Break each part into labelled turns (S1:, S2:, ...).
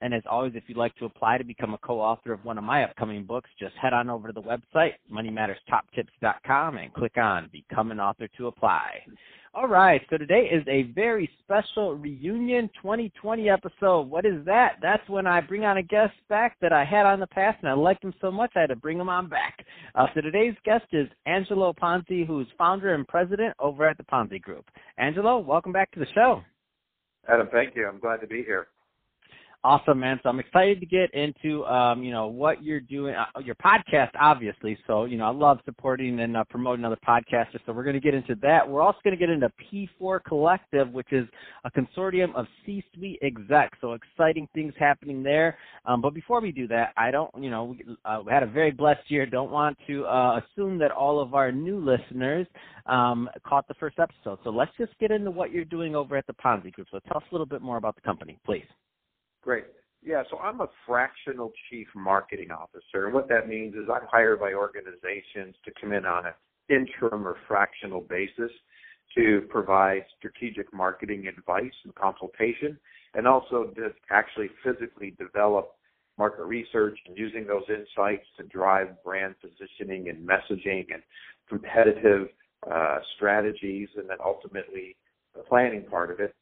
S1: And as always, if you'd like to apply to become a co-author of one of my upcoming books, just head on over to the website, moneymatterstoptips.com, and click on Become an Author to apply. All right, so today is a very special reunion 2020 episode. What is that? That's when I bring on a guest back that I had on the past, and I liked him so much I had to bring him on back. Uh, so today's guest is Angelo Ponzi, who's founder and president over at the Ponzi Group. Angelo, welcome back to the show.
S2: Adam, thank you. I'm glad to be here.
S1: Awesome, man. So I'm excited to get into, um, you know, what you're doing, uh, your podcast, obviously. So, you know, I love supporting and uh, promoting other podcasters. So we're going to get into that. We're also going to get into P4 Collective, which is a consortium of C-suite execs. So exciting things happening there. Um, but before we do that, I don't, you know, we, uh, we had a very blessed year. Don't want to uh, assume that all of our new listeners um, caught the first episode. So let's just get into what you're doing over at the Ponzi Group. So tell us a little bit more about the company, please.
S2: Great. Yeah, so I'm a fractional chief marketing officer. And what that means is I'm hired by organizations to come in on an interim or fractional basis to provide strategic marketing advice and consultation, and also to actually physically develop market research and using those insights to drive brand positioning and messaging and competitive uh, strategies, and then ultimately the planning part of it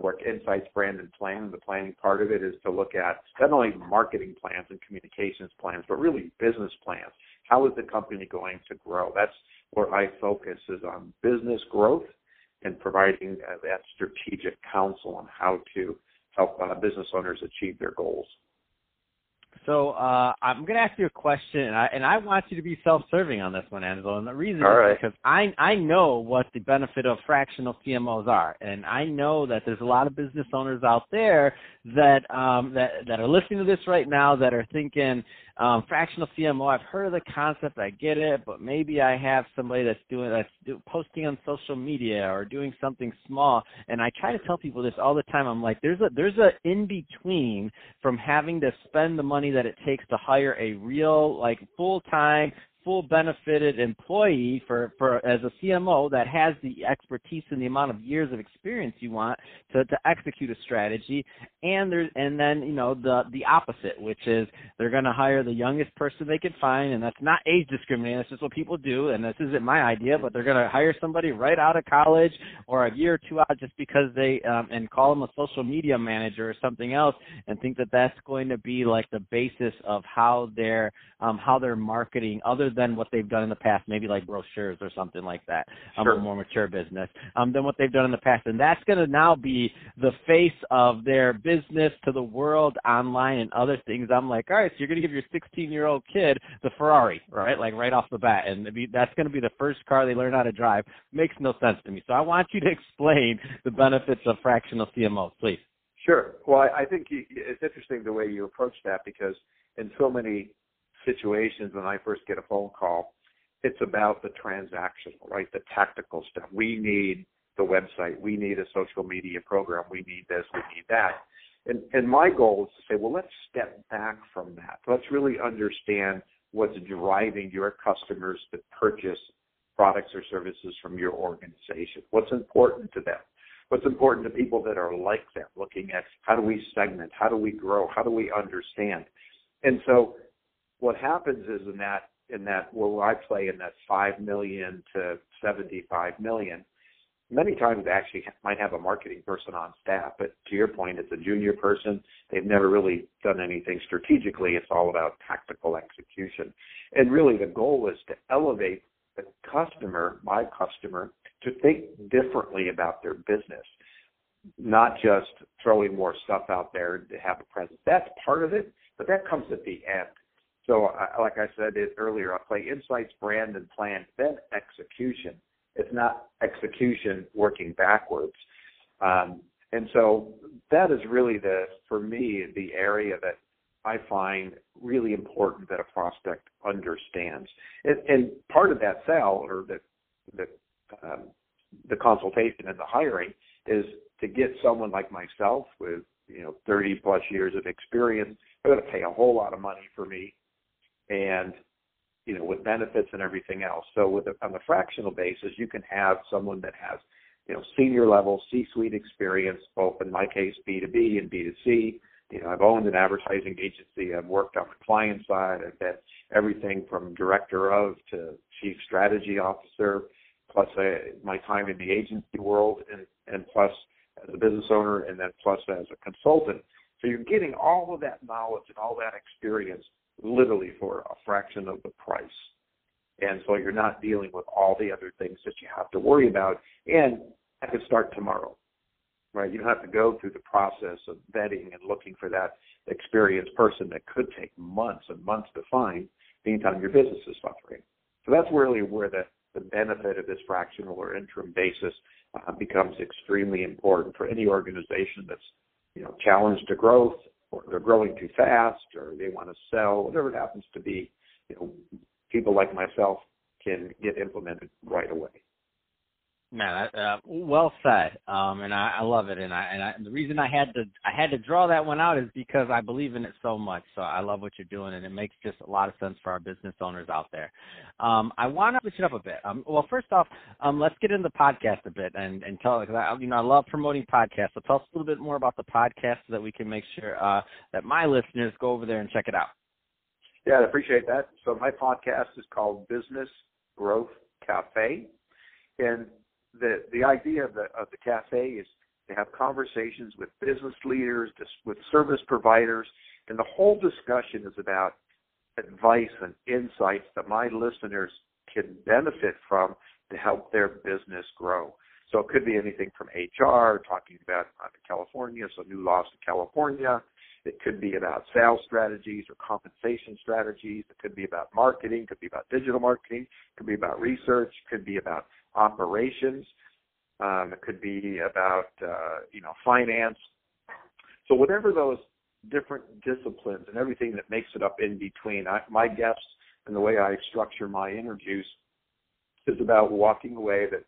S2: work insights, brand, and plan. The planning part of it is to look at not only marketing plans and communications plans, but really business plans. How is the company going to grow? That's where I focus is on business growth and providing that strategic counsel on how to help uh, business owners achieve their goals.
S1: So uh, I'm going to ask you a question, and I, and I want you to be self-serving on this one, Angelo. And the reason
S2: All
S1: is
S2: right.
S1: because I I know what the benefit of fractional CMOs are, and I know that there's a lot of business owners out there that um, that that are listening to this right now that are thinking, um, fractional CMO. I've heard of the concept. I get it, but maybe I have somebody that's doing that's do, posting on social media or doing something small. And I try to tell people this all the time. I'm like, there's a there's a in between from having to spend the money that it takes to hire a real like full time full benefited employee for, for as a CMO that has the expertise and the amount of years of experience you want to, to execute a strategy. And there and then you know the the opposite which is they're going to hire the youngest person they can find and that's not age discriminating that's just what people do and this isn't my idea but they're going to hire somebody right out of college or a year or two out just because they um, and call them a social media manager or something else and think that that's going to be like the basis of how they're um, how they're marketing other than what they've done in the past, maybe like brochures or something like that, um,
S2: Sure.
S1: a more mature business, um, than what they've done in the past. And that's going to now be the face of their business to the world online and other things. I'm like, all right, so you're going to give your 16 year old kid the Ferrari, right? Like right off the bat. And be, that's going to be the first car they learn how to drive. Makes no sense to me. So I want you to explain the benefits of fractional CMOs, please.
S2: Sure. Well, I, I think it's interesting the way you approach that because in so many situations when I first get a phone call, it's about the transactional, right? The tactical stuff. We need the website. We need a social media program. We need this. We need that. And, and my goal is to say, well, let's step back from that. Let's really understand what's driving your customers to purchase products or services from your organization. What's important to them? What's important to people that are like them? Looking at how do we segment? How do we grow? How do we understand? And so what happens is in that in that where I play in that five million to seventy five million, many times they actually might have a marketing person on staff, but to your point, it's a junior person. They've never really done anything strategically. It's all about tactical execution. And really the goal is to elevate the customer, my customer, to think differently about their business, not just throwing more stuff out there to have a presence. That's part of it, but that comes at the end. So, I, like I said it earlier, I play insights, brand, and plan, then execution. It's not execution working backwards. Um, and so that is really the, for me, the area that I find really important that a prospect understands. And, and part of that sell or the, the, um, the consultation and the hiring is to get someone like myself with you know 30 plus years of experience. They're going to pay a whole lot of money for me, and you know with benefits and everything else. So with a, on the fractional basis, you can have someone that has you know senior level C-suite experience, both in my case B2B and B2C. You know, I've owned an advertising agency. I've worked on the client side. I've been everything from director of to chief strategy officer, plus uh, my time in the agency world, and and plus as a business owner, and then plus as a consultant. So you're getting all of that knowledge and all that experience literally for a fraction of the price. And so you're not dealing with all the other things that you have to worry about. And I could start tomorrow, right? You don't have to go through the process of vetting and looking for that experienced person that could take months and months to find anytime your business is suffering. So that's really where the, the benefit of this fractional or interim basis uh, becomes extremely important for any organization that's you know challenged to growth or they're growing too fast or they want to sell whatever it happens to be you know people like myself can get implemented right away
S1: Man, uh, well said, um, and I, I love it. And I and I, the reason I had to I had to draw that one out is because I believe in it so much. So I love what you're doing, and it makes just a lot of sense for our business owners out there. Um, I want to switch it up a bit. Um, well, first off, um, let's get into the podcast a bit and and tell because I you know I love promoting podcasts. So tell us a little bit more about the podcast so that we can make sure uh, that my listeners go over there and check it out.
S2: Yeah, I appreciate that. So my podcast is called Business Growth Cafe, and the the idea of the of the cafe is to have conversations with business leaders, with service providers, and the whole discussion is about advice and insights that my listeners can benefit from to help their business grow. So it could be anything from HR, talking about uh, California, so new laws in California. It could be about sales strategies or compensation strategies. It could be about marketing. Could be about digital marketing. Could be about research. Could be about operations. Um, it could be about uh, you know finance. So whatever those different disciplines and everything that makes it up in between, I, my guests and the way I structure my interviews is about walking away that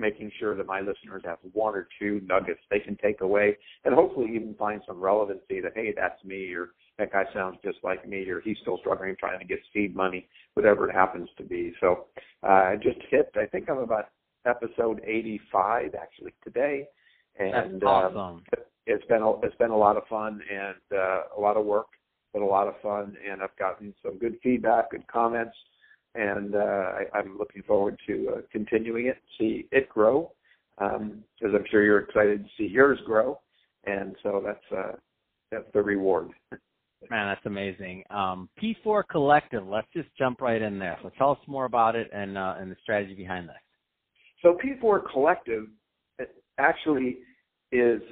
S2: making sure that my listeners have one or two nuggets they can take away and hopefully even find some relevancy that hey that's me or that guy sounds just like me or he's still struggling trying to get seed money whatever it happens to be. So uh, i just hit i think i'm about episode 85 actually today. And
S1: that's awesome. Um,
S2: it's been a, it's been a lot of fun and uh, a lot of work but a lot of fun and i've gotten some good feedback good comments and uh, I, I'm looking forward to uh, continuing it, see it grow, um, as I'm sure you're excited to see yours grow, and so that's uh, that's the reward.
S1: Man, that's amazing. Um, P4 Collective. Let's just jump right in there. So tell us more about it and uh, and the strategy behind that.
S2: So P4 Collective actually is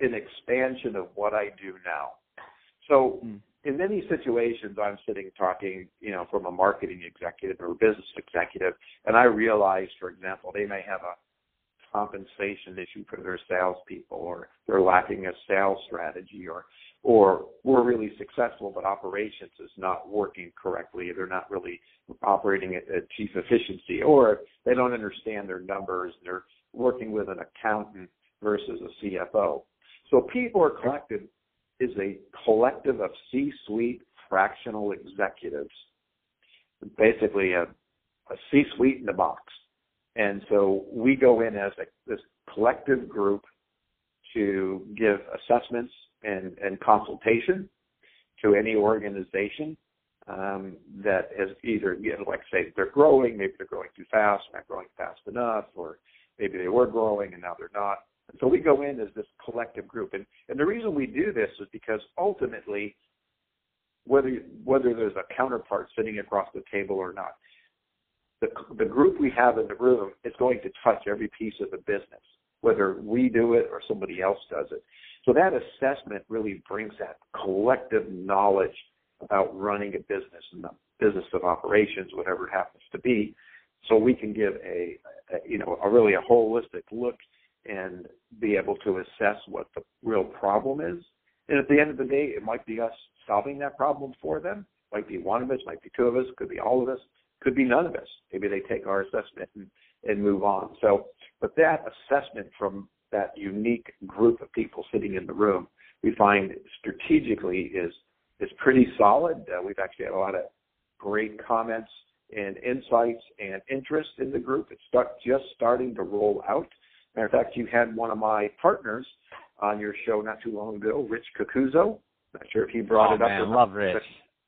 S2: an expansion of what I do now. So mm in many situations, I'm sitting talking, you know, from a marketing executive or a business executive, and I realize, for example, they may have a compensation issue for their salespeople, or they're lacking a sales strategy, or or we're really successful, but operations is not working correctly. They're not really operating at, at chief efficiency, or they don't understand their numbers. They're working with an accountant versus a CFO. So P4 Collective is a collective of C-suite fractional executives, basically a, a C-suite in a box. And so we go in as a, this collective group to give assessments and, and consultation to any organization um, that has either, you know, like say they're growing, maybe they're growing too fast, not growing fast enough, or maybe they were growing and now they're not. So we go in as this collective group. And, and the reason we do this is because ultimately, whether, whether there's a counterpart sitting across the table or not, the, the group we have in the room is going to touch every piece of the business, whether we do it or somebody else does it. So that assessment really brings that collective knowledge about running a business and the business of operations, whatever it happens to be, so we can give a, a you know a really a holistic look and be able to assess what the real problem is. And at the end of the day, it might be us solving that problem for them. Might be one of us, might be two of us, could be all of us, could be none of us. Maybe they take our assessment and and move on. So, but that assessment from that unique group of people sitting in the room, we find strategically is is pretty solid. Uh, we've actually had a lot of great comments and insights and interest in the group. It's start, just starting to roll out. Matter of fact, you had one of my partners on your show not too long ago, Rich Cacuzo. Not sure if he brought
S1: oh,
S2: it up.
S1: Man,
S2: or
S1: love Rich.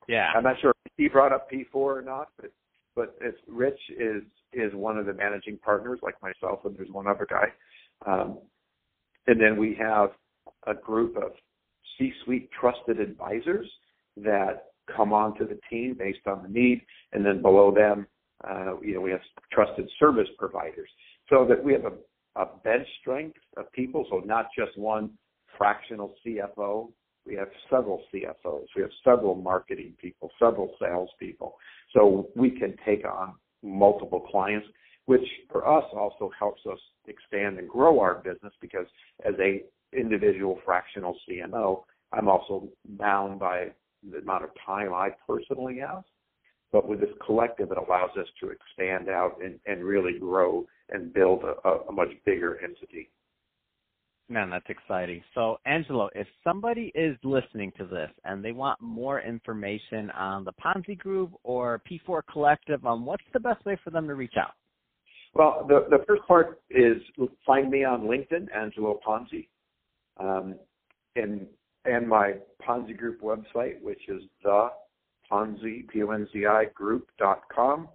S1: Yeah.
S2: I'm not sure if he brought up P4 or not, but but it's Rich is is one of the managing partners, like myself, and there's one other guy. Um, and then we have a group of C-suite trusted advisors that come onto the team based on the need, and then below them, uh, you know, we have trusted service providers, so that we have a, a bench strength of people. So not just one fractional CFO. We have several CFOs. We have several marketing people, several salespeople. So we can take on multiple clients, which for us also helps us expand and grow our business because as a individual fractional CMO, I'm also bound by the amount of time I personally have. But with this collective, it allows us to expand out and, and really grow and build a, a much bigger entity.
S1: Man, that's exciting. So, Angelo, if somebody is listening to this and they want more information on the Ponzi Group or P4 Collective, um, what's the best way for them to reach out?
S2: Well, the, the first part is find me on LinkedIn, Angelo Ponzi, um, and and my Ponzi Group website, which is the Ponzi P O N Z I Group.com.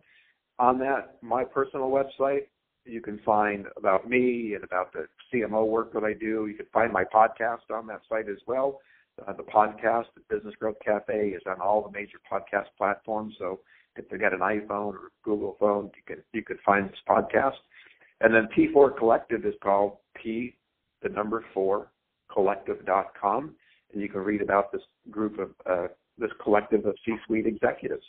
S2: On that, my personal website, you can find about me and about the CMO work that I do. You can find my podcast on that site as well. Uh, the podcast, the Business Growth Cafe, is on all the major podcast platforms. So if you got an iPhone or Google phone, you can you can find this podcast. And then P4 Collective is called P, the number four, collective.com, and you can read about this group of uh, this collective of C-suite executives.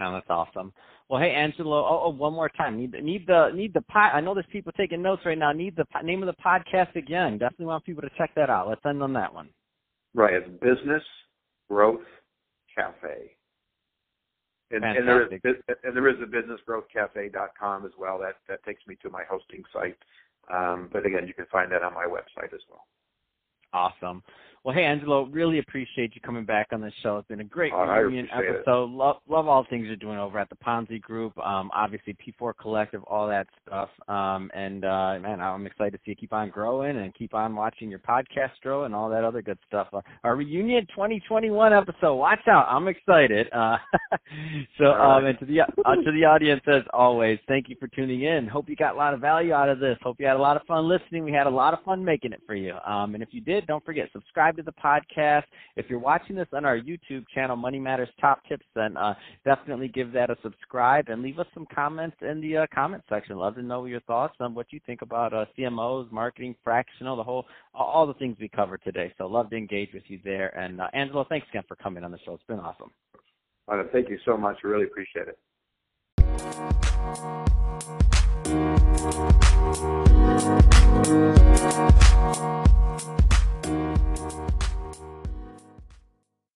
S1: Oh, that's awesome. Well, hey, Angelo. Oh, oh, one more time. Need need the need the pod. I know there's people taking notes right now. Need the name of the podcast again. Definitely want people to check that out. Let's end on that one.
S2: Right. It's Business Growth Cafe. And, and there is and there is a businessgrowthcafe.com as well. That that takes me to my hosting site. Um, but again, you can find that on my website as well.
S1: Awesome. Well, hey Angelo, really appreciate you coming back on the show. It's been a great
S2: oh,
S1: reunion episode. Love love all things you're doing over at the Ponzi Group. Um, obviously P4 Collective, all that stuff. Um, and uh, man, I'm excited to see you keep on growing and keep on watching your podcast grow and all that other good stuff. Uh, our reunion 2021 episode. Watch out! I'm excited. Uh, so um, and to the uh, to the audience as always, thank you for tuning in. Hope you got a lot of value out of this. Hope you had a lot of fun listening. We had a lot of fun making it for you. Um, and if you did, don't forget subscribe subscribe to the podcast. If you're watching this on our YouTube channel, Money Matters Top Tips, then uh, definitely give that a subscribe and leave us some comments in the uh, comment section. Love to know your thoughts on what you think about uh, CMOs, marketing, fractional, the whole, all the things we covered today. So love to engage with you there. And uh, Angelo, thanks again for coming on the show. It's been awesome.
S2: thank you so much. Really appreciate it.